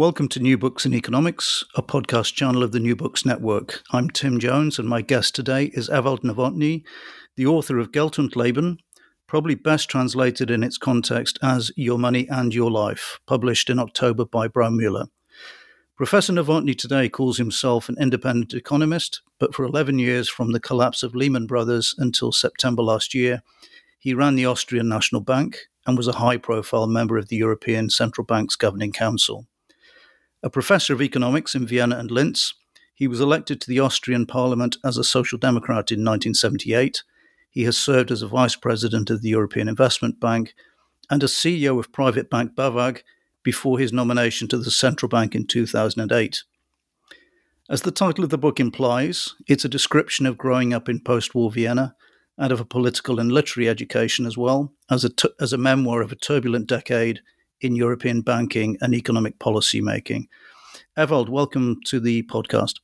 Welcome to New Books in Economics, a podcast channel of the New Books Network. I'm Tim Jones, and my guest today is Ewald Nowotny, the author of Geld und Leben, probably best translated in its context as Your Money and Your Life, published in October by Braumuller. Professor Nowotny today calls himself an independent economist, but for 11 years from the collapse of Lehman Brothers until September last year, he ran the Austrian National Bank and was a high profile member of the European Central Bank's Governing Council. A professor of economics in Vienna and Linz, he was elected to the Austrian parliament as a Social Democrat in 1978. He has served as a vice president of the European Investment Bank and as CEO of private bank BAWAG before his nomination to the central bank in 2008. As the title of the book implies, it's a description of growing up in post war Vienna and of a political and literary education as well as a, t- as a memoir of a turbulent decade in European banking and economic policy making. Ewald, welcome to the podcast.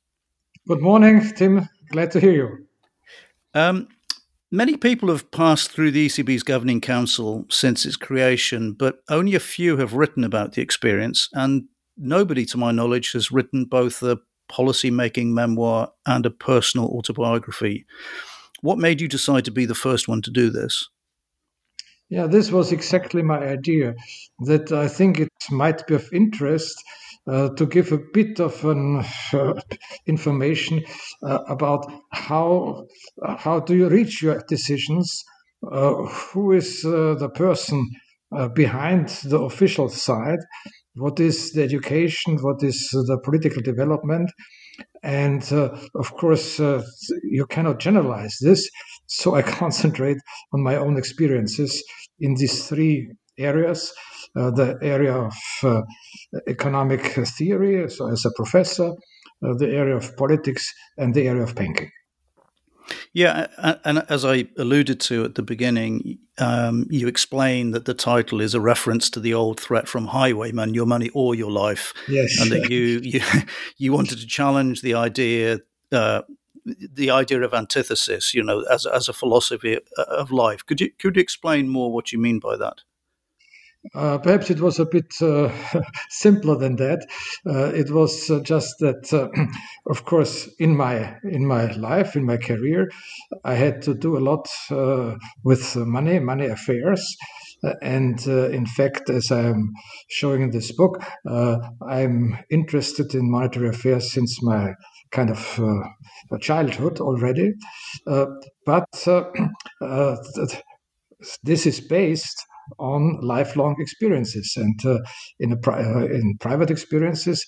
Good morning, Tim. Glad to hear you. Um, many people have passed through the ECB's governing council since its creation, but only a few have written about the experience, and nobody, to my knowledge, has written both a policy making memoir and a personal autobiography. What made you decide to be the first one to do this? Yeah, this was exactly my idea. That I think it might be of interest uh, to give a bit of an, uh, information uh, about how how do you reach your decisions. Uh, who is uh, the person uh, behind the official side? What is the education? What is the political development? And of course, you cannot generalize this. So I concentrate on my own experiences in these three areas uh, the area of uh, economic theory, so as a professor, uh, the area of politics, and the area of banking. Yeah, and as I alluded to at the beginning, um, you explain that the title is a reference to the old threat from Highwayman: "Your money or your life," yes, and that you you, you wanted to challenge the idea uh, the idea of antithesis, you know, as as a philosophy of life. Could you could you explain more what you mean by that? Uh, perhaps it was a bit uh, simpler than that. Uh, it was uh, just that, uh, of course, in my in my life, in my career, I had to do a lot uh, with money, money affairs, and in fact, as I'm showing in this book, I'm interested in monetary affairs since my kind of uh, childhood already. Uh, but uh, this is based on lifelong experiences and uh, in, a pri- uh, in private experiences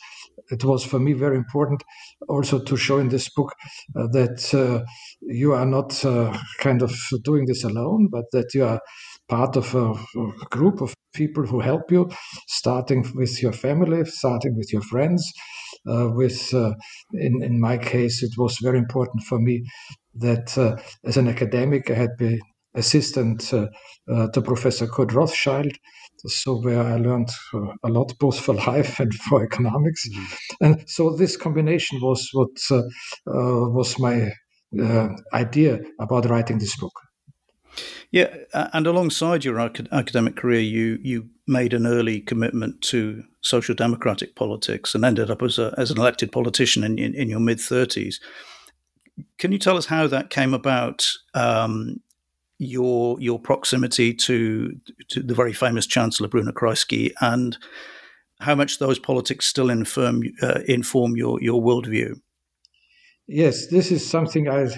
it was for me very important also to show in this book uh, that you are not kind of doing this alone but that you are part of a, a, group of people who help you starting with your family starting with your friends with, uh, in, in my case, it was very important for me that uh, as an academic, I had been assistant to Professor Kurt Rothschild, so where I learned uh, a lot both for life and for economics, mm-hmm. and so this combination was what uh, uh, was my idea about writing this book. Yeah, and alongside your academic career, you you made an early commitment to social democratic politics and ended up as a as an elected politician in in, in your mid thirties. Can you tell us how that came about? Um, your your proximity to to the very famous Chancellor Bruno Kreisky and how much those politics still inform uh, inform your your worldview. Yes, this is something I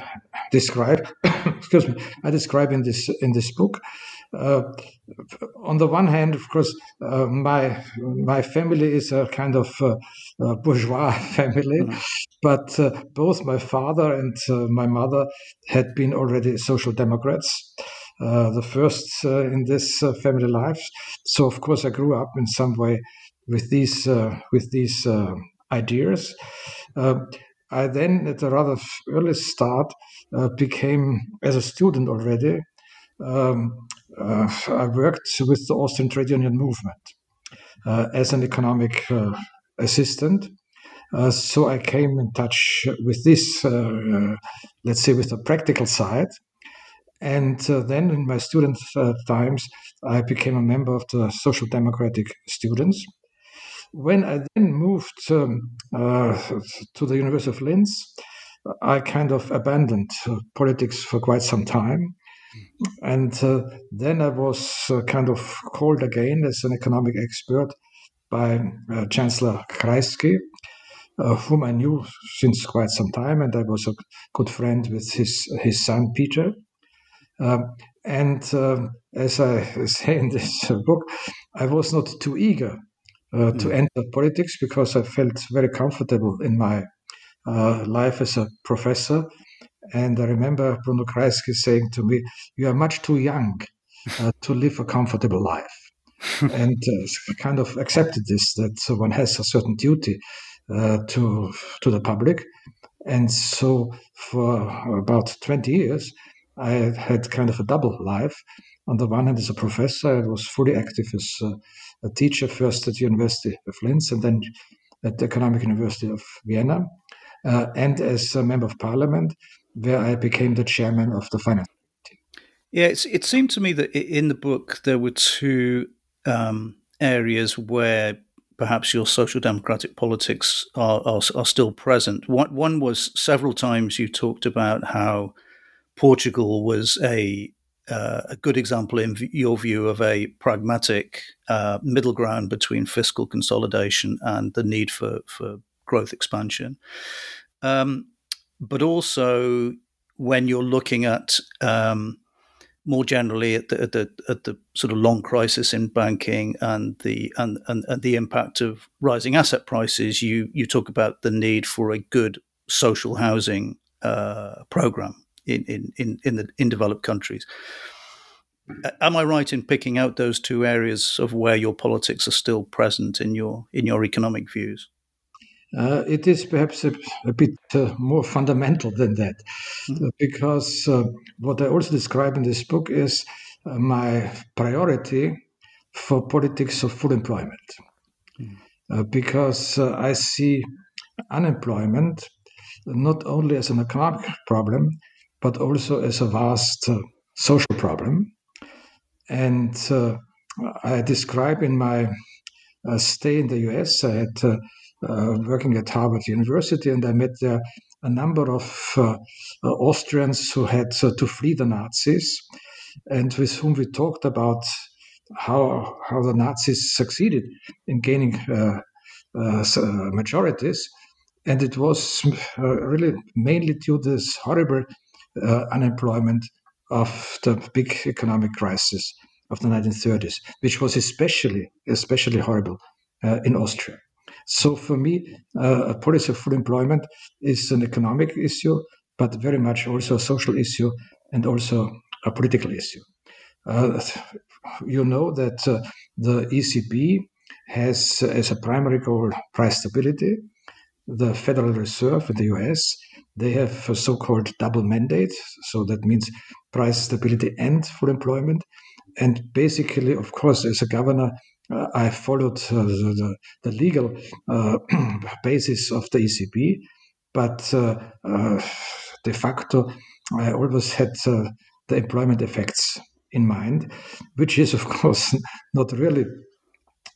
describe. excuse me. I describe in this in this book. Uh, on the one hand, of course, uh, my my family is a kind of uh, bourgeois family, mm-hmm. but uh, both my father and uh, my mother had been already social democrats. uh, the first uh, in this uh, family life. So of course I grew up in some way with these with these ideas. I then, at a rather early start, became as a student already. Um, I worked with the Austrian trade union movement as an economic assistant. Uh, so I came in touch with this, uh, let's say, with the practical side. And uh, then in my student uh, times, I became a member of the Social Democratic Students. When I then moved um, uh, to the University of Linz, I kind of abandoned uh, politics for quite some time. And uh, then I was uh, kind of called again as an economic expert by Chancellor Kreisky, whom I knew since quite some time, and I was a good friend with his, his son Peter. Um, and um, as I say in this book, I was not too eager uh, to mm. enter politics because I felt very comfortable in my uh, life as a professor. And I remember Bruno Kreisky saying to me, You are much too young uh, to live a comfortable life. and uh, kind of accepted this that one has a certain duty uh, to to the public. And so for about 20 years, I had kind of a double life. On the one hand, as a professor, I was fully active as a, teacher, first at the University of Linz and then at the Economic University of Vienna, uh, and as a member of parliament, where I became the chairman of the finance committee. Yeah, it seemed to me that in the book there were two um, areas where perhaps your social democratic politics are, are, are still present. One, one was several times you talked about how Portugal was a uh, a good example, in v- your view, of a pragmatic uh, middle ground between fiscal consolidation and the need for for growth expansion. Um, but also, when you're looking at um, more generally at the, at the, at the sort of long crisis in banking and the and, and, and the impact of rising asset prices, you you talk about the need for a good social housing uh, program in, in, in, the, in developed countries. Am I right in picking out those two areas of where your politics are still present in your in your economic views? Uh, it is perhaps a, a bit uh, more fundamental than that, mm-hmm. because uh, what I also describe in this book is uh, my priority for politics of full employment, mm-hmm. because I see unemployment not only as an economic problem, but also as a vast uh, social problem. And uh, I describe in my uh, stay in the US, I had uh, working at Harvard University, and I met there a number of uh, Austrians who had to flee the Nazis, and with whom we talked about how how the Nazis succeeded in gaining majorities, and it was really mainly due to this horrible unemployment of the big economic crisis of the 1930s, which was especially especially horrible uh, in Austria. So for me, uh, a policy of full employment is an economic issue, but very much also a social issue and also a political issue. Uh, you know that uh, the ECB has as a primary goal price stability. The Federal Reserve in the US they have a so-called double mandate, so that means price stability and full employment. And basically, of course, as a governor, uh, I followed uh, the, the, legal uh, basis of the ECB, but uh, uh, de facto, I always had uh, the employment effects in mind, which is, of course, not really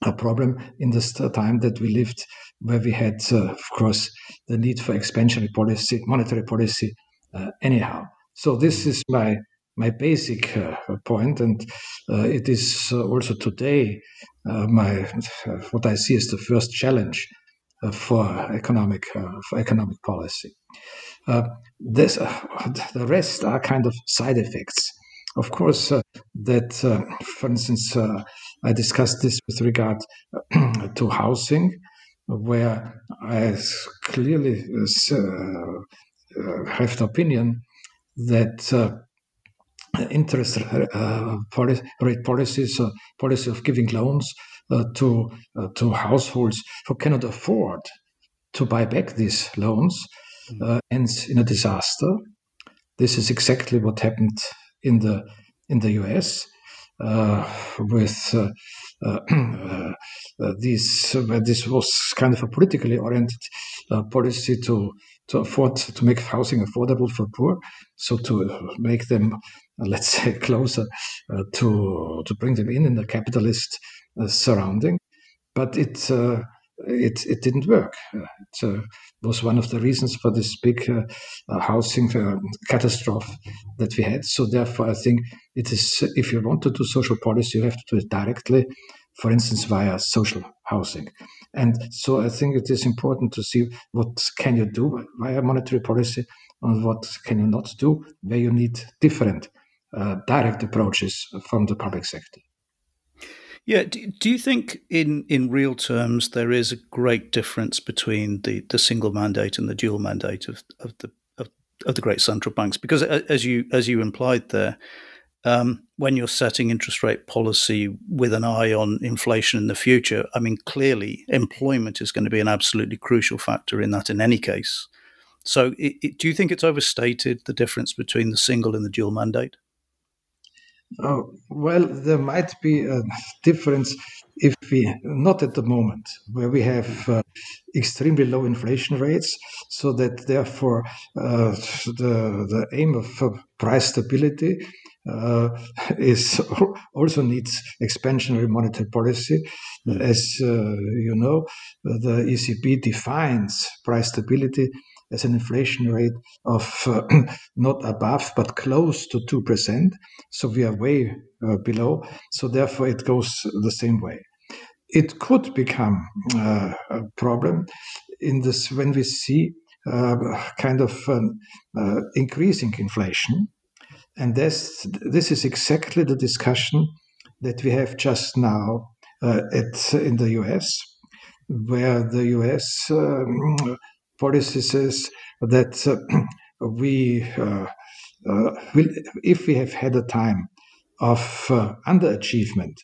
a problem in this time that we lived, where we had, uh, of course, the need for expansionary policy, monetary policy, uh, anyhow. So this is my my basic uh, point, and uh, it is uh, also today uh, my what I see as the first challenge for economic for economic policy. this the rest are kind of side effects of course, that, for instance, I discussed this with regard to housing, where I clearly uh, uh, have the opinion that uh, interest uh, rate policies, uh, policy of giving loans uh, to uh, to households who cannot afford to buy back these loans mm. ends in a disaster. This is exactly what happened in the in the U.S. Uh, with uh, uh, this this was kind of a politically oriented policy to to afford to make housing affordable for poor, so to make them let's say, closer uh, to to bring them in in the capitalist uh, surrounding. But it uh, it it didn't work. Uh, it was one of the reasons for this big uh, uh, housing catastrophe that we had. So therefore, I think it is if you want to do social policy, you have to do it directly. For instance, via social housing, and so I think it is important to see what can you do via monetary policy and what can you not do where you need different uh, direct approaches from the public sector. Yeah, do, do you think in, in real terms there is a great difference between the, the single mandate and the dual mandate of, of the of, of the great central banks? Because as you as you implied there, um, when you're setting interest rate policy with an eye on inflation in the future, I mean, clearly employment is going to be an absolutely crucial factor in that in any case. So, it, it, do you think it's overstated the difference between the single and the dual mandate? Oh, well, there might be a difference if we, not at the moment, where we have uh, extremely low inflation rates, so that therefore uh, the, the aim of uh, price stability uh, is also needs expansionary monetary policy. Mm. As uh, you know, the ECB defines price stability as an inflation rate of uh, not above but close to 2%. So we are way uh, below. So therefore, it goes the same way. It could become uh, a problem in this when we see uh, kind of um, increasing inflation. And this, this is exactly the discussion that we have just now uh, at, in the US, where the US um, policy says that uh, we uh, uh, will, if we have had a time of uh, underachievement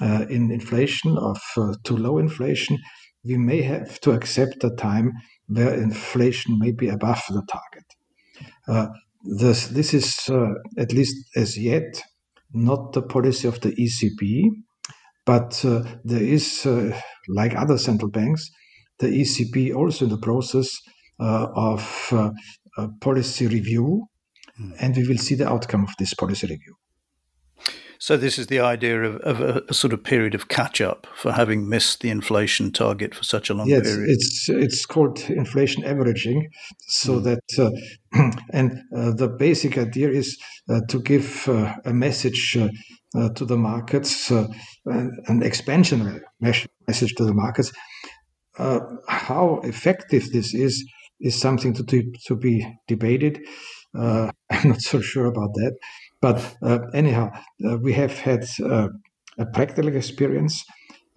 uh, in inflation, of uh, too low inflation, we may have to accept a time where inflation may be above the target. This, this is, at least as yet, not the policy of the ECB, but there is, like other central banks, the ECB also in the process uh, of uh, policy review, mm. and we will see the outcome of this policy review. So this is the idea of, of a, a, sort of period of catch up for having missed the inflation target for such a long yes, period. it's it's called inflation averaging. So mm. that uh, and uh, the basic idea is uh, to give uh, a message to the markets, an, an expansionary message to the markets uh, how effective this is is something to, to, be debated. Uh, I'm not so sure about that. But uh, anyhow, uh, we have had uh, a practical experience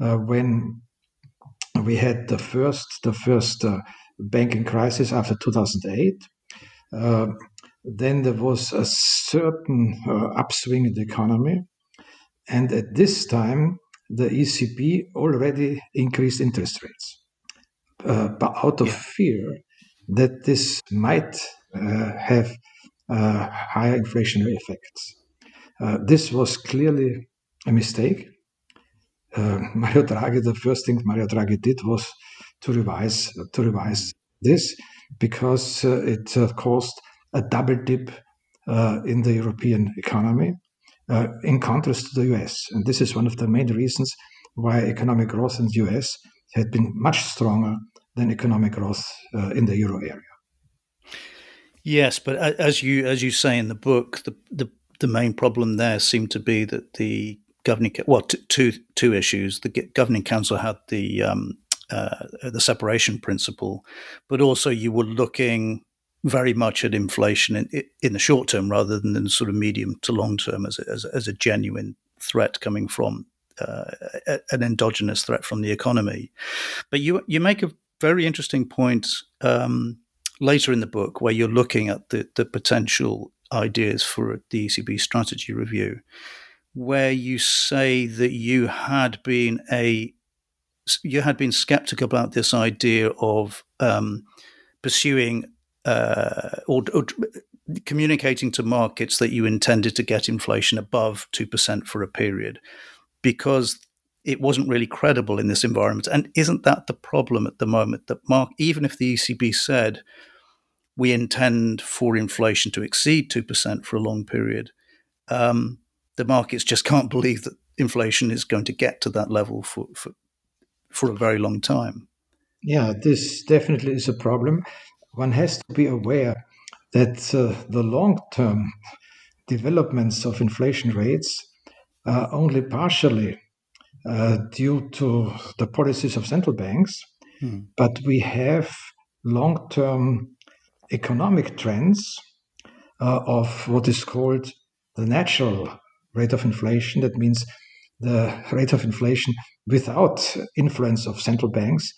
uh, when we had the first the first banking crisis after 2008. then there was a certain upswing in the economy, and at this time the ECB already increased interest rates uh, but out of yeah. fear that this might uh, have uh, higher inflationary effects. Uh, this was clearly a mistake. Uh, Mario Draghi, the first thing Mario Draghi did was to revise to revise this because uh, it caused a double dip in the European economy, in contrast to the US. And this is one of the main reasons why economic growth in the US had been much stronger than economic growth uh, in the euro area. Yes, but as you as you say in the book, the the, the main problem there seemed to be that the governing well t- two two issues. The governing council had the um, uh, the separation principle, but also you were looking very much at inflation in, in the short term rather than in sort of medium to long term as a, as, as a genuine threat coming from uh, an endogenous threat from the economy. But you you make a very interesting point um, later in the book where you're looking at the, the potential ideas for the ECB strategy review, where you say that you had been a you had been skeptical about this idea of um, pursuing uh, or, or, communicating to markets that you intended to get inflation above 2% for a period because it wasn't really credible in this environment. And isn't that the problem at the moment? That Mark, even if the ECB said we intend for inflation to exceed 2% for a long period, um, the markets just can't believe that inflation is going to get to that level for, for, for a very long time. Yeah, this definitely is a problem. One has to be aware that uh, the long term developments of inflation rates are only partially uh, due to the policies of central banks, hmm. but we have long term economic trends uh, of what is called the natural rate of inflation. That means the rate of inflation without influence of central banks,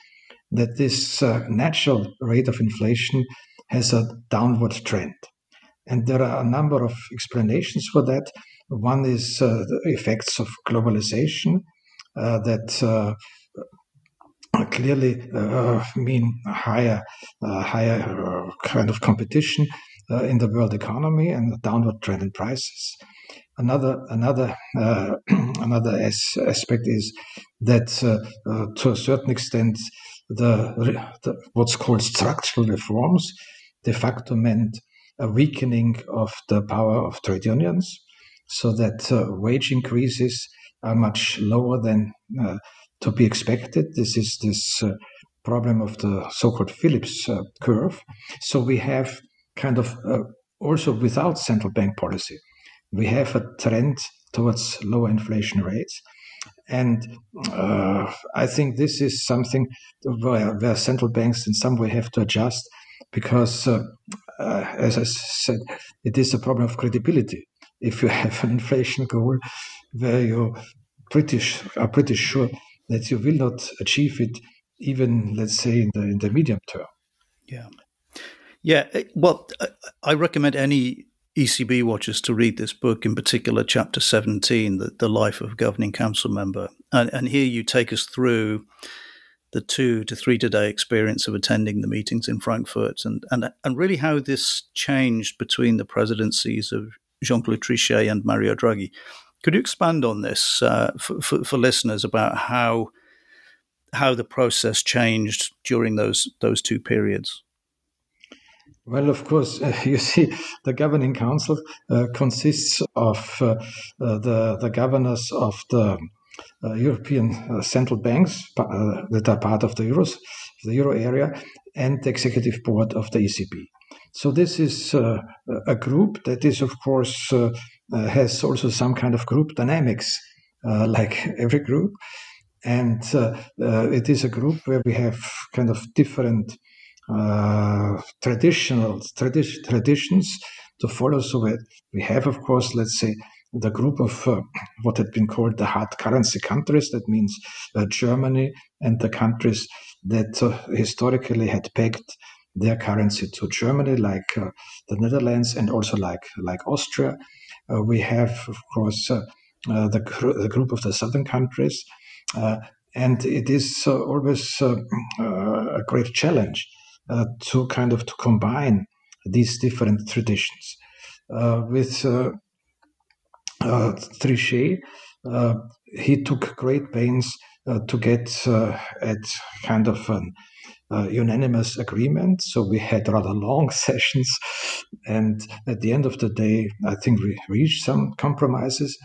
that this uh, natural rate of inflation has a downward trend. And there are a number of explanations for that. One is uh, the effects of globalization that uh, clearly uh, mean higher, uh, higher kind of competition in the world economy and a downward trend in prices. Another another another as- aspect is that to a certain extent the, the, what's called structural reforms de facto meant a weakening of the power of trade unions, so that uh, wage increases are much lower than uh, to be expected. This is this uh, problem of the so-called Phillips uh, curve. So we have kind of also without central bank policy, we have a trend towards lower inflation rates. And uh, I think this is something where, where central banks in some way have to adjust because, uh, uh, as I said, it is a problem of credibility. If you have an inflation goal where you pretty are pretty sure that you will not achieve it, even let's say in the in the medium term. Yeah, yeah. Eh, well, I recommend any ECB watchers to read this book, in particular, chapter 17, the, the life of a governing council member. And, and here you take us through the two to three day experience of attending the meetings in Frankfurt and, and, and really how this changed between the presidencies of Jean Claude Trichet and Mario Draghi. Could you expand on this uh, for, for, for, listeners about how how the process changed during those those two periods? Well, of course, uh, you see, the governing council uh, consists of uh, uh the the governors of the uh, European central banks that are part of the Euros, the euro area, and the executive board of the ECB. So this is a group that is, of course, has also some kind of group dynamics, like every group, and it is a group where we have kind of different uh, traditional tradi- traditions to follow. So we have, of course, let's say the group of uh, what had been called the hard currency countries. That means uh, Germany and the countries that uh, historically had pegged their currency to Germany, like uh, the Netherlands and also like like Austria. Uh, we have, of course, uh, the, the, group of the southern countries, and it is always a great challenge to kind of to combine these different traditions. with uh, Trichet, uh, he took great pains uh, to get at kind of an uh, unanimous agreement. So we had rather long sessions, and at the end of the day, I think we reached some compromises.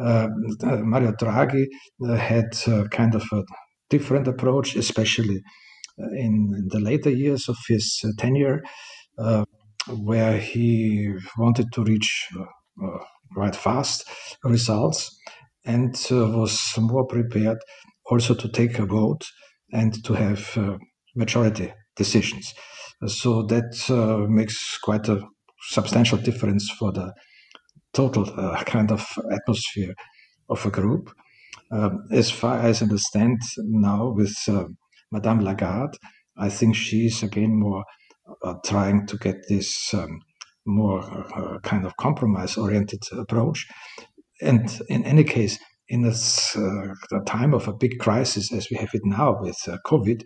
Uh, Mario Draghi uh, had kind of a different approach, especially in, in, the later years of his tenure, where he wanted to reach quite fast results and uh, was more prepared also to take a vote and to have uh, majority decisions. So that uh, makes quite a substantial difference for the total uh, kind of atmosphere of a group. Um, as far as I understand now with uh, Madame Lagarde, I think she's again more uh, trying to get this um, more uh, kind of compromise oriented approach. And in any case, in this uh, time of a big crisis as we have it now with uh, COVID,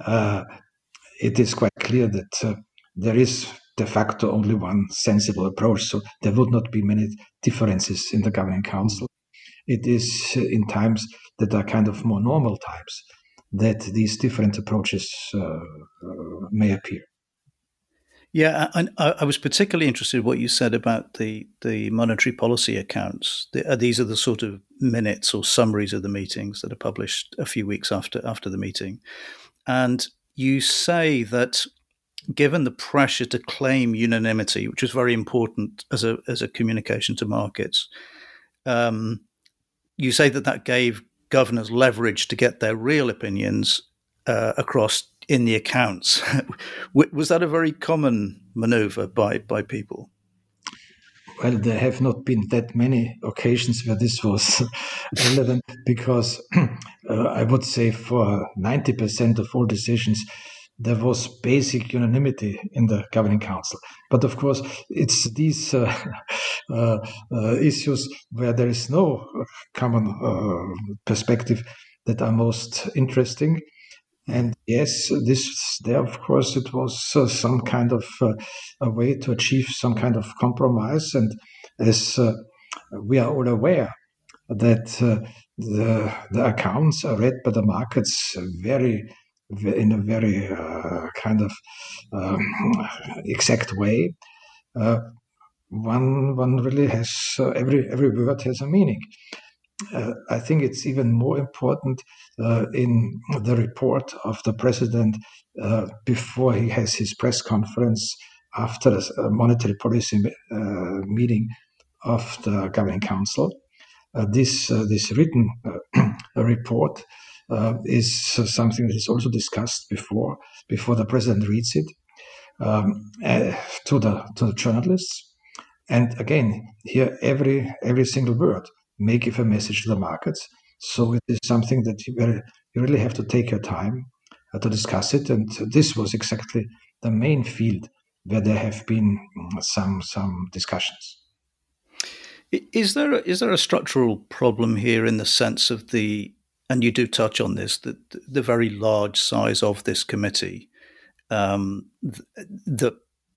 it is quite clear that uh, there is de facto only one sensible approach. So there would not be many differences in the governing council. It is in times that are kind of more normal times that these different approaches uh, may appear. Yeah, and I, was particularly interested in what you said about the, the monetary policy accounts. The, uh, these are the sort of minutes or summaries of the meetings that are published a few weeks after after the meeting, and you say that given the pressure to claim unanimity, which was very important as a as a communication to markets, um, you say that that gave governors leverage to get their real opinions uh, across in the accounts. was that a very common maneuver by, by people? Well, there have not been that many occasions where this was relevant because uh, I would say for 90% of all decisions, there was basic unanimity in the governing council. But of course, it's these uh, uh, uh, issues where there is no common uh, perspective that are most interesting. And yes, this there, of course, it was uh, some kind of uh, a way to achieve some kind of compromise. And as uh, we are all aware that uh, the the accounts are read by the markets very in a very uh, kind of um, exact way. Uh, one one really has every every word has a meaning uh, I think it's even more important uh, in the report of the president uh, before he has his press conference after a monetary policy uh, meeting of the governing council. Uh, this uh, this written report is something that is also discussed before before the president reads it um, to the to the journalists. And again, here every every single word may give a message to the markets. So it is something that you, very, you really have to take your time uh, to discuss it. And this was exactly the main field where there have been mm, some some discussions. Is there a, is there a structural problem here in the sense of the and you do touch on this the the very large size of this committee um, that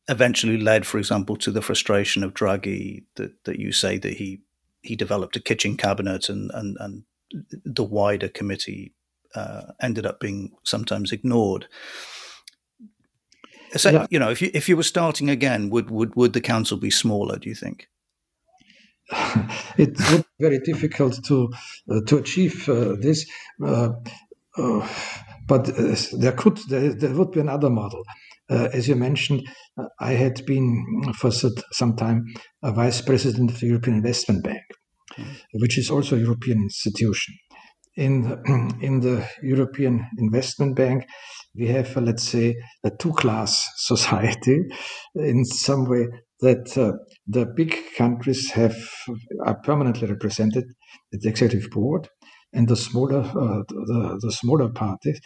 eventually led, for example, to the frustration of Draghi that that you say that he he developed a kitchen cabinet, and and and the wider committee uh, ended up being sometimes ignored. So, yeah. you know, if you if you were starting again, would would would the council be smaller? Do you think? it would be very difficult to uh, to achieve uh, this, uh, uh but uh, there could there, there would be another model. Uh, as you mentioned, I had been for some time a vice president of the European Investment Bank, mm. which is also a European institution. In the, in the European Investment Bank, we have, uh, let's say, a two class society in some way that uh, the big countries have are permanently represented at the executive board and the smaller uh, the, the smaller parties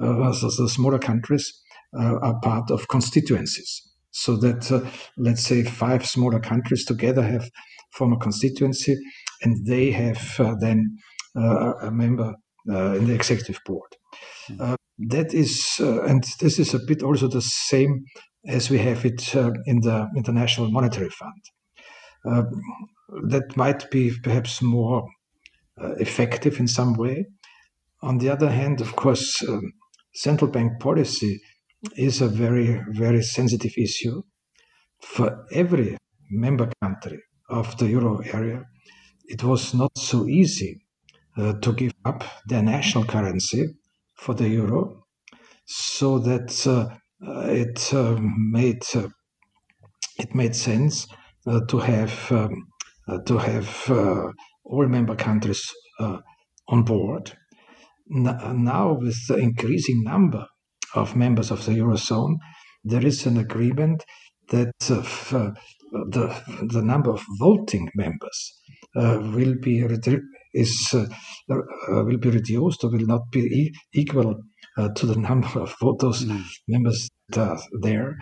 uh, the smaller countries uh, are part of constituencies. So that, uh, let's say, five smaller countries together have form a constituency, and they have uh, then a member in the executive board. Hmm. that is, and this is a bit also the same as we have it in the International Monetary Fund. that might be perhaps more uh, effective in some way. On the other hand, of course, um, central bank policy is a very, very sensitive issue for every member country of the euro area. It was not so easy uh, to give up their national currency for the euro, so that uh, it uh, made uh, it made sense uh, to have um, uh, to have all member countries on board. N- now, with the increasing number of members of the eurozone, there is an agreement that uh, uh, the the number of voting members uh, will be is uh, uh, will be reduced or will not be e- equal uh, to the number of voters mm. members that are there.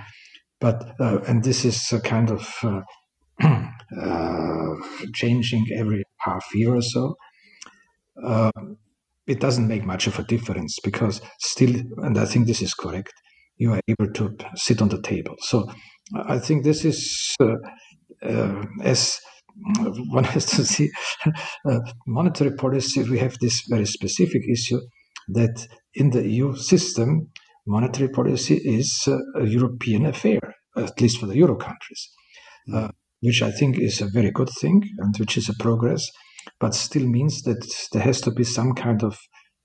But uh, and this is a kind of uh, uh, changing every half year or so. It doesn't make much of a difference because still, and I think this is correct, you are able to sit on the table. So I think this is uh, uh, as one has to see uh, monetary policy. We have this very specific issue that in the EU system, monetary policy is a European affair, at least for the euro countries, uh, which I think is a very good thing and which is a progress, but still means that there has to be some kind of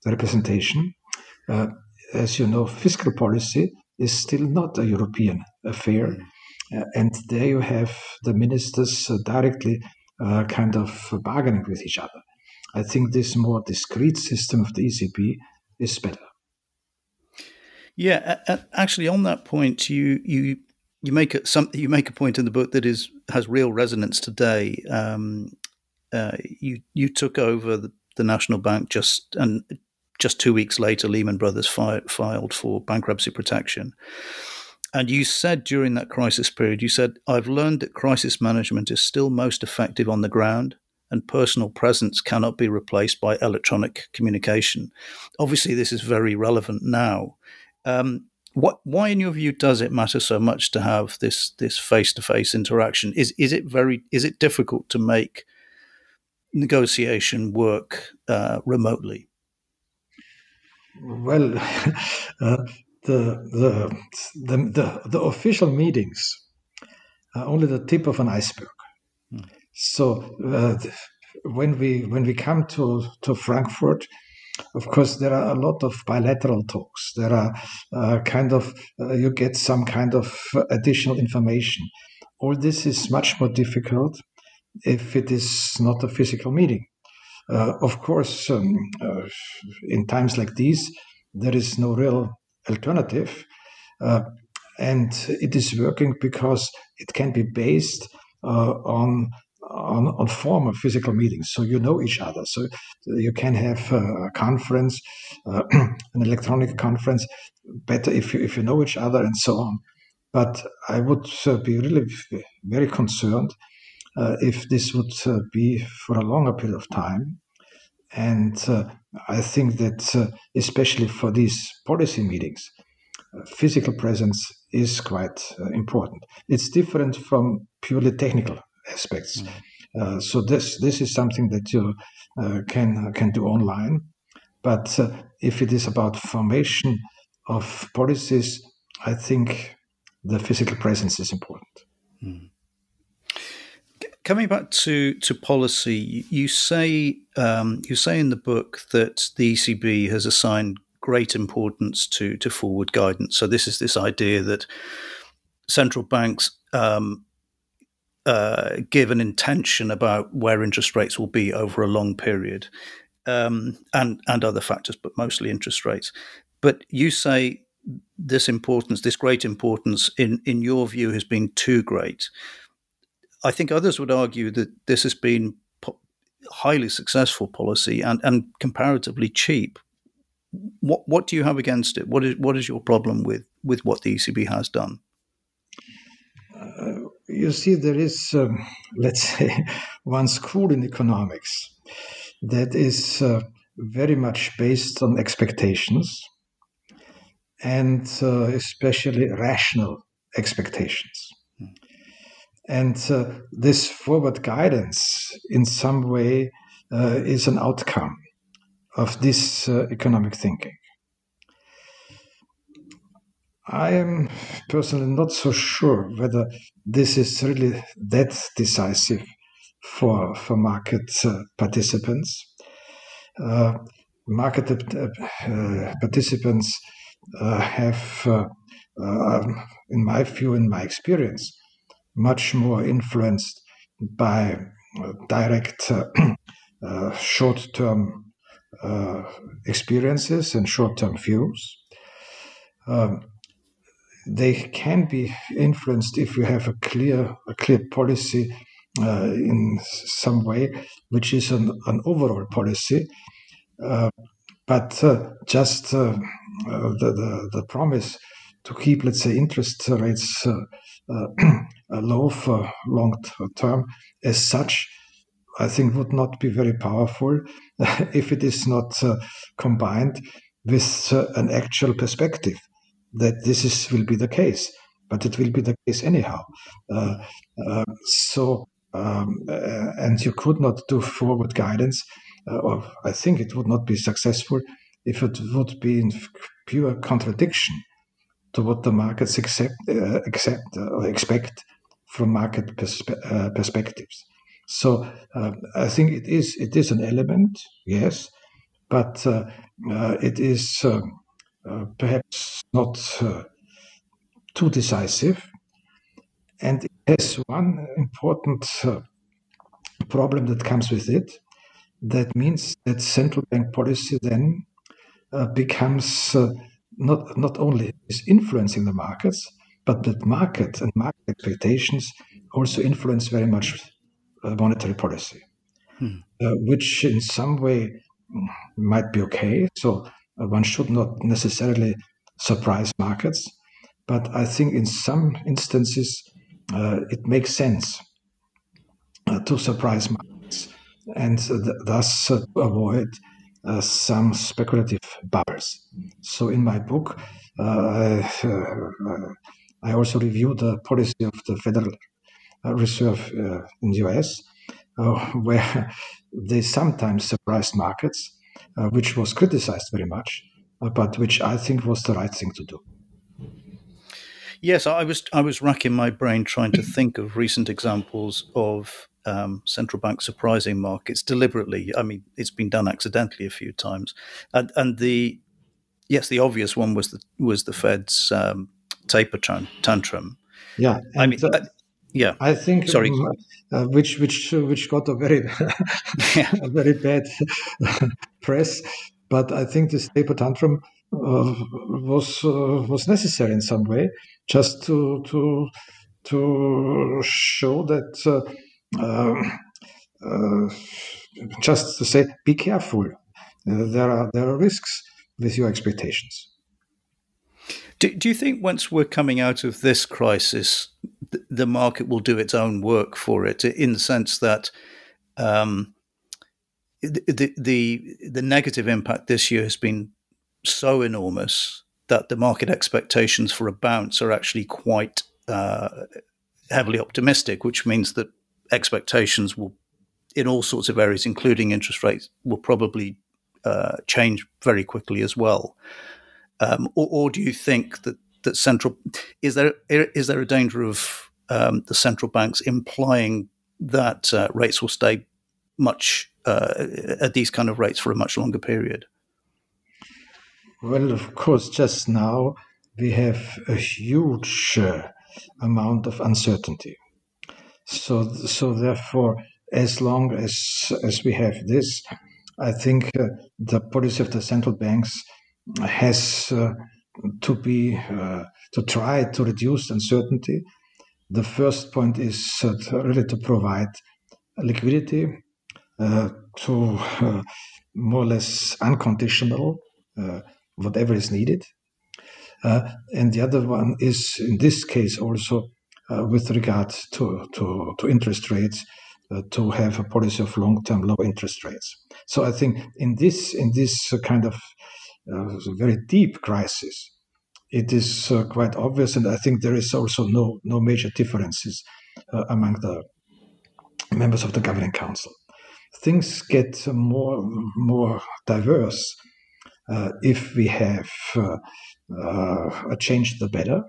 representation. Uh, as you know, fiscal policy is still not a European affair. And there you have the ministers uh, directly uh, kind of bargaining with each other. I think this more discrete system of the ECB is better. Yeah, actually, on that point, you you you make a, some you make a point in the book that is has real resonance today. Um, uh, you you took over the, the, national bank just and just two weeks later, Lehman Brothers fi- filed for bankruptcy protection. And you said during that crisis period, you said, I've learned that crisis management is still most effective on the ground and personal presence cannot be replaced by electronic communication. Obviously, this is very relevant now. Um, what, why, in your view, does it matter so much to have this this face to face interaction? Is is it very is it difficult to make negotiation work uh, remotely? Well, uh, the, the, the, the, the, official meetings are only the tip of an iceberg. Hmm. So uh, when we when we come to, to Frankfurt, of course, there are a lot of bilateral talks. There are uh, kind of, uh, you get some kind of additional information. All this is much more difficult if it is not a physical meeting. Uh, of course, um, uh, in times like these, there is no real alternative. Uh, and it is working because it can be based uh, on, on, on former physical meetings. So you know each other. So you can have a conference, uh, an electronic conference, better if you, if you know each other and so on. But I would uh, be really very concerned uh, if this would uh, be for a longer period of time. And uh, I think that, uh, especially for these policy meetings, uh, physical presence is quite uh, important. It's different from purely technical aspects. Mm. so this this is something that you can can do online. But if it is about formation of policies, I think the physical presence is important. Mm. Coming back to, to policy, you say um, you say in the book that the ECB has assigned great importance to to forward guidance. So this is this idea that central banks um, uh, give an intention about where interest rates will be over a long period, um, and and other factors, but mostly interest rates. But you say this importance, this great importance, in in your view, has been too great. I think others would argue that this has been po- highly successful policy and, and comparatively cheap. What what do you have against it? What is what is your problem with with what the ECB has done? Uh, you see, there is, um, let's say, one school in economics that is uh, very much based on expectations and uh, especially rational expectations. And uh, this forward guidance, in some way, uh, is an outcome of this uh, economic thinking. I am personally not so sure whether this is really that decisive for, for market uh, participants. Uh, market uh, participants have, in my view, in my experience, much more influenced by uh, direct uh, uh, short term experiences and short term views. Um, they can be influenced if you have a clear a clear policy uh, in some way, which is an, an overall policy. Uh, but uh, just the, the, the promise to keep, let's say, interest rates low for long term as such, I think would not be very powerful if it is not uh, combined with uh, an actual perspective that this is will be the case. But it will be the case anyhow. Uh, uh so, um, uh, and you could not do forward guidance, uh, or I think it would not be successful if it would be in pure contradiction to what the markets accept, accept or expect from market perspe- perspectives. So uh, I think it is it is an element, yes, but uh, uh, it is um, uh, perhaps not uh, too decisive, and it has one important uh, problem that comes with it. That means that central bank policy then becomes not not only is influencing the markets, but that market and market expectations also influence very much monetary policy, hmm. uh, which in some way might be okay. So uh, one should not necessarily surprise markets, but I think in some instances uh, it makes sense uh, to surprise markets and th- thus uh, avoid uh, some speculative bubbles. So in my book, I, I also review the policy of the Federal uh, reserve uh, in the US, uh, where they sometimes surprised markets, which was criticized very much, but which I think was the right thing to do. Yes, I was I was racking my brain trying to think of recent examples of um, central bank surprising markets deliberately. I mean, it's been done accidentally a few times, and, and the yes, the obvious one was the was the Fed's um, taper tantrum. Yeah, I mean, uh, yeah, I think sorry, um, uh, which which which got a very a very bad press, but I think this taper tantrum uh, was uh, was necessary in some way, just to to to show that. Uh, um, uh, just to say, be careful. Uh, there are there are risks with your expectations. Do, do you think once we're coming out of this crisis, the market will do its own work for it in the sense that um, the, the the negative impact this year has been so enormous that the market expectations for a bounce are actually quite uh, heavily optimistic, which means that expectations will, in all sorts of areas, including interest rates, will probably uh, change very quickly as well. Um, or, or, do you think that that central is there is there a danger of um, the central banks implying that uh, rates will stay much uh, at these kind of rates for a much longer period? Well, of course, just now we have a huge uh, amount of uncertainty. So, so therefore, as long as as we have this, I think uh, the policy of the central banks has uh, to be uh, to try to reduce uncertainty. The first point is really to provide liquidity uh, to more or less unconditional whatever is needed. and the other one is in this case also with regard to, interest rates to have a policy of long-term low interest rates. So I think in this in this kind of uh, very deep crisis, it is uh, quite obvious, and I think there is also no no major differences uh, among the members of the governing council. Things get more more diverse uh, if we have uh, uh, a change the better,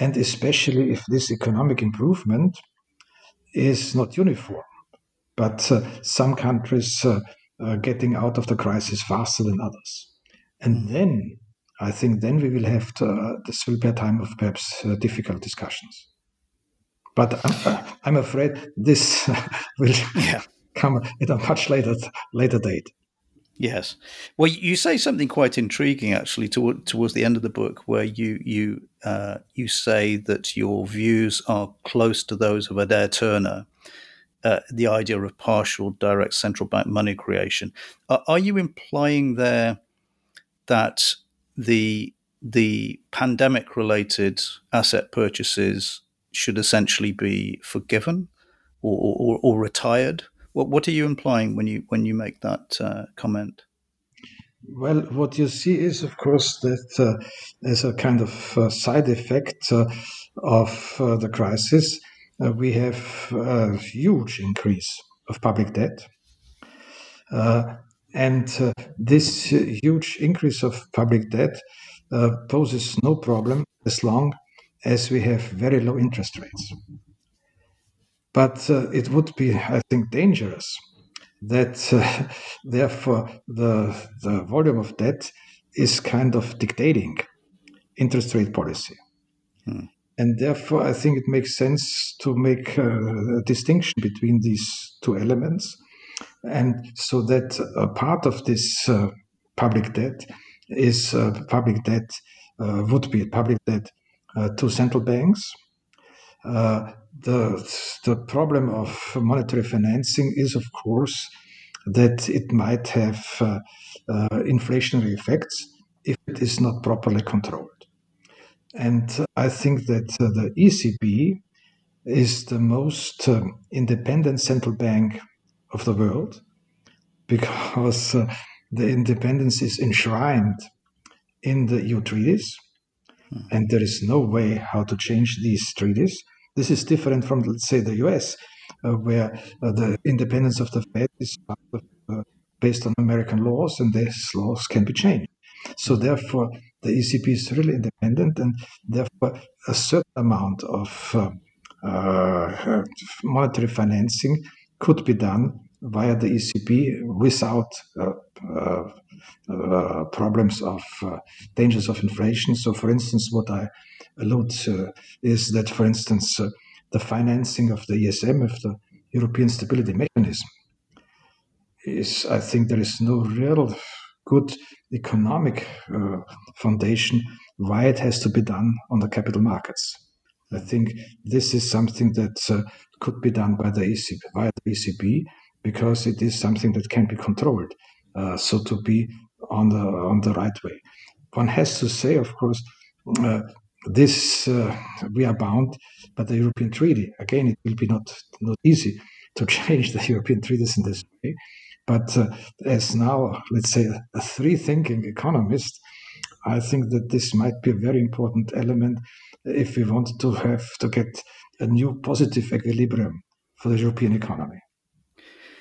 and especially if this economic improvement is not uniform, but some countries getting out of the crisis faster than others. And then I think then we will have to, uh, this will be a time of perhaps uh, difficult discussions. But I'm, I'm afraid this will yeah. come at a much later later date. Yes. Well, you say something quite intriguing actually toward, towards the end of the book, where you you uh, you say that your views are close to those of Adair Turner, uh, the idea of partial direct central bank money creation. are you implying there that the the pandemic related asset purchases should essentially be forgiven or, or, or retired. What, what are you implying when you when you make that uh, comment? Well, what you see is, of course, that uh, as a kind of uh, side effect uh, of uh, the crisis, uh, we have a huge increase of public debt. Uh, and this huge increase of public debt poses no problem as long as we have very low interest rates. But it would be, I think, dangerous that uh, therefore the, the volume of debt is kind of dictating interest rate policy. Hmm. And therefore, I think it makes sense to make a distinction between these two elements. And so that a part of this uh, public debt is uh, public debt, uh, would be public debt uh, to central banks. Uh, the, the problem of monetary financing is, of course, that it might have uh, uh, inflationary effects if it is not properly controlled. And I think that uh, the ECB is the most um, independent central bank of the world because uh, the independence is enshrined in the EU treaties, hmm. and there is no way how to change these treaties. This is different from, let's say, the US, uh, where uh, the independence of the Fed is uh, based on American laws, and these laws can be changed. So therefore, the ECB is really independent, and therefore a certain amount of uh, uh, monetary financing could be done via the ECB without uh, problems of dangers of inflation. So, for instance, what I allude is that, for instance, the financing of the ESM, of the European Stability Mechanism, is I think there is no real good economic uh, foundation why it has to be done on the capital markets. I think this is something that uh, could be done by the ECB, via the ECB, because it is something that can be controlled, uh, so to be on the on the right way. One has to say, of course, uh, this uh, we are bound by the European Treaty. Again, it will be not not easy to change the European treaties in this way. But uh, as now, let's say, a free thinking economist, I think that this might be a very important element if we want to have to get a new positive equilibrium for the European economy.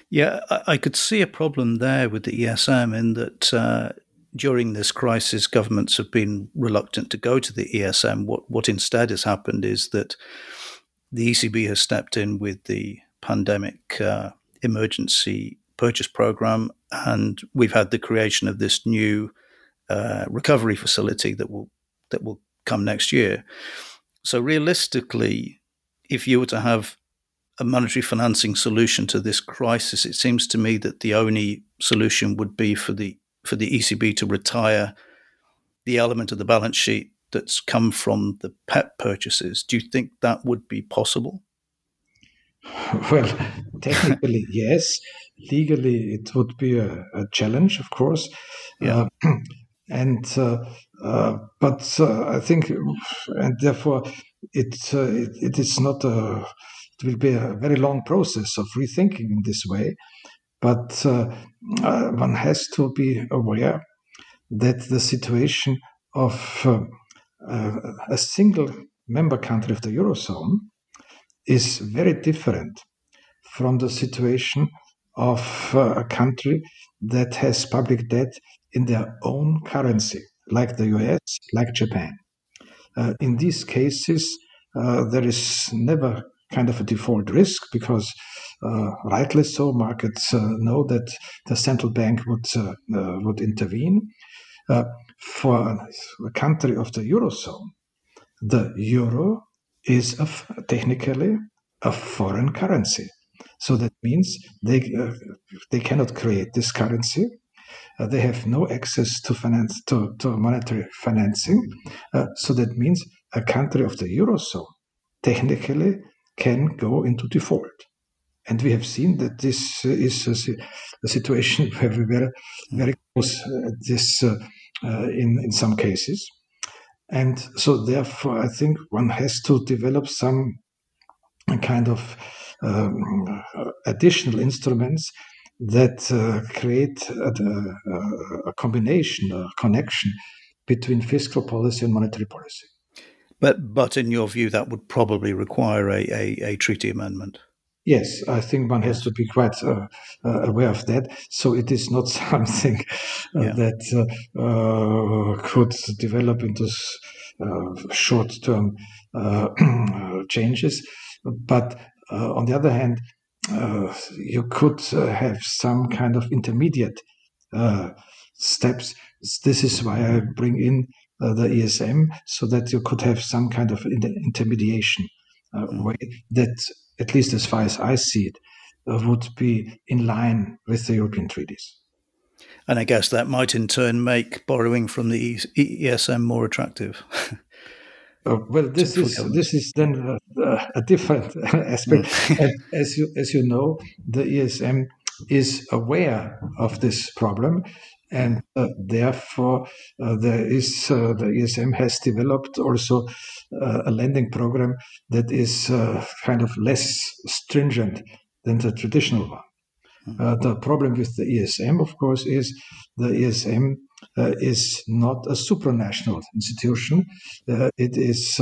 Yeah, I could see a problem there with the ESM in that uh, during this crisis, governments have been reluctant to go to the ESM. What what instead has happened is that the ECB has stepped in with the pandemic uh, emergency purchase program, and we've had the creation of this new uh, recovery facility that will that will come next year. So realistically, if you were to have a monetary financing solution to this crisis, it seems to me that the only solution would be for the for the ECB to retire the element of the balance sheet that's come from the PEPP purchases. Do you think that would be possible? Well, technically, yes. Legally, it would be a, a challenge, of course. Yeah. Uh, and uh, uh, but uh, I think, and therefore, it, it, it is not a. It will be a very long process of rethinking in this way. But one has to be aware that the situation of a single member country of the Eurozone is very different from the situation of a country that has public debt in their own currency, like the US, like Japan. Uh, in these cases, uh, there is never kind of a default risk because uh, rightly so, markets uh, know that the central bank would uh, would intervene. for a country of the eurozone, the euro is technically a foreign currency. So that means they uh, they cannot create this currency. Uh, they have no access to finance to, to monetary financing. Uh, so that means a country of the eurozone technically can go into default. And we have seen that this is a, a situation where we were very close uh, this uh, uh, in, in some cases. And so, therefore, I think one has to develop some kind of um, additional instruments that uh, create a, a, a, combination, a connection between fiscal policy and monetary policy. But, but in your view, that would probably require a, a, a treaty amendment. Yes, I think one has to be quite uh, uh, aware of that. So it is not something uh, yeah. that uh, uh, could develop into uh, short-term changes. But on the other hand, Uh, you could uh, have some kind of intermediate uh, steps. This is why I bring in the ESM so that you could have some kind of inter- intermediation mm. way that at least as far as I see it, uh, would be in line with the European treaties. And I guess that might in turn make borrowing from the ESM more attractive. Uh, well, this is this is then uh, a different aspect. Mm. as you as you know, the ESM is aware of this problem, and uh, therefore uh, there is uh, the ESM has developed also uh, a lending program that is uh, kind of less stringent than the traditional one. Mm-hmm. the problem with the ESM, of course, is the ESM is not a supranational institution. it is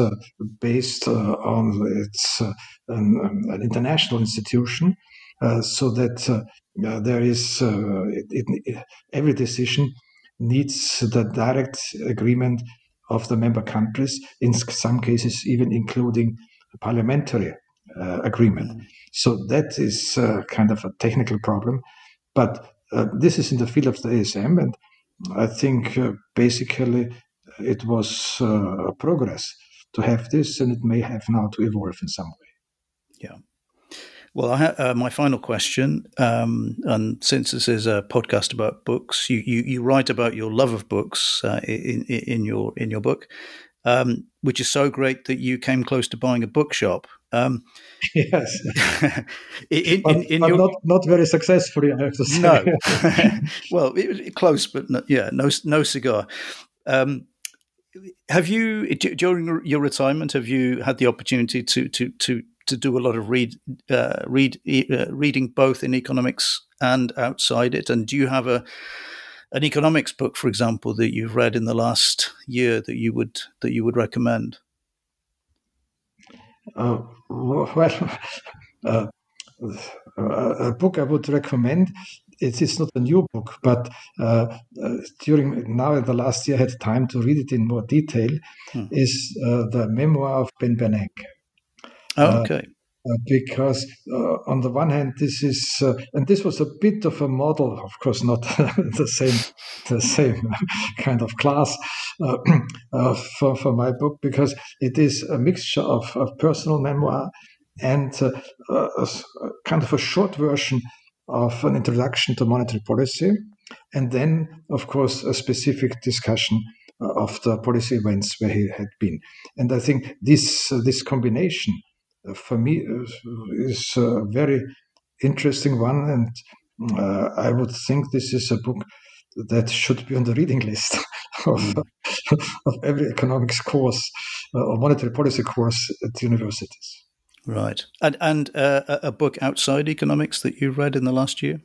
based on it's an, an international institution uh, so that uh, uh, there is it, it, every decision needs the direct agreement of the member countries, in some cases even including parliamentary uh, agreement. So that is uh, kind of a technical problem, but uh, this is in the field of the ESM, and I think basically it was a progress to have this, and it may have now to evolve in some way. Yeah. Well, ha- uh, my final question, um, and since this is a podcast about books, you, you, you write about your love of books uh, in, in your in your book, um, which is so great that you came close to buying a bookshop. Um, yes, in, in, but your... not not very successfully, I have to say. No, well, it, it, close, but no, yeah, no no cigar. Um, have you during your retirement? Have you had the opportunity to to to to do a lot of read, uh, read, uh, reading both in economics and outside it. And do you have a an economics book, for example, that you've read in the last year that you would that you would recommend? Uh, well, uh, a book I would recommend. It is not a new book, but uh, uh, during now in the last year, I had time to read it in more detail. Hmm. Is the memoir of Ben Bernanke. Oh, uh, okay. Uh, because uh, on the one hand, this is, uh, and this was a bit of a model, of course, not the same, the same kind of class for for my book, because it is a mixture of, of personal memoir and a, kind of a short version of an introduction to monetary policy, and then, of course, a specific discussion of the policy events where he had been. And I think this this combination for me is a very interesting one, and uh, I would think this is a book that should be on the reading list of, mm. of every economics course uh, or monetary policy course at universities. Right, and and uh, a book outside economics that you read in the last year.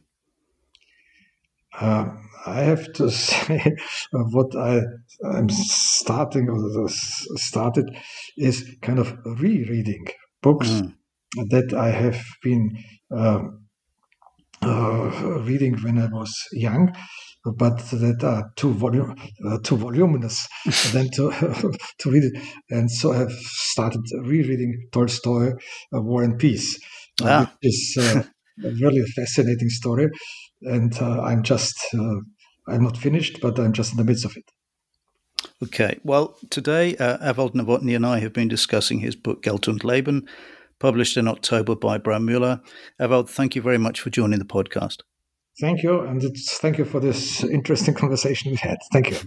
Uh, I have to say, what I am starting or started is kind of rereading books mm. that I have been uh, uh, reading when I was young, but that are too, uh, too voluminous then to, to read it. And so I've started rereading Tolstoy, uh, War and Peace, uh, ah. which is uh, a really fascinating story. And I'm just, I'm not finished, but I'm just in the midst of it. Okay. Well, today, uh, Ewald Nowotny and I have been discussing his book, Geld und Leben, published in October by Braumüller. Ewald, thank you very much for joining the podcast. Thank you. And thank you for this interesting conversation we had. Thank you.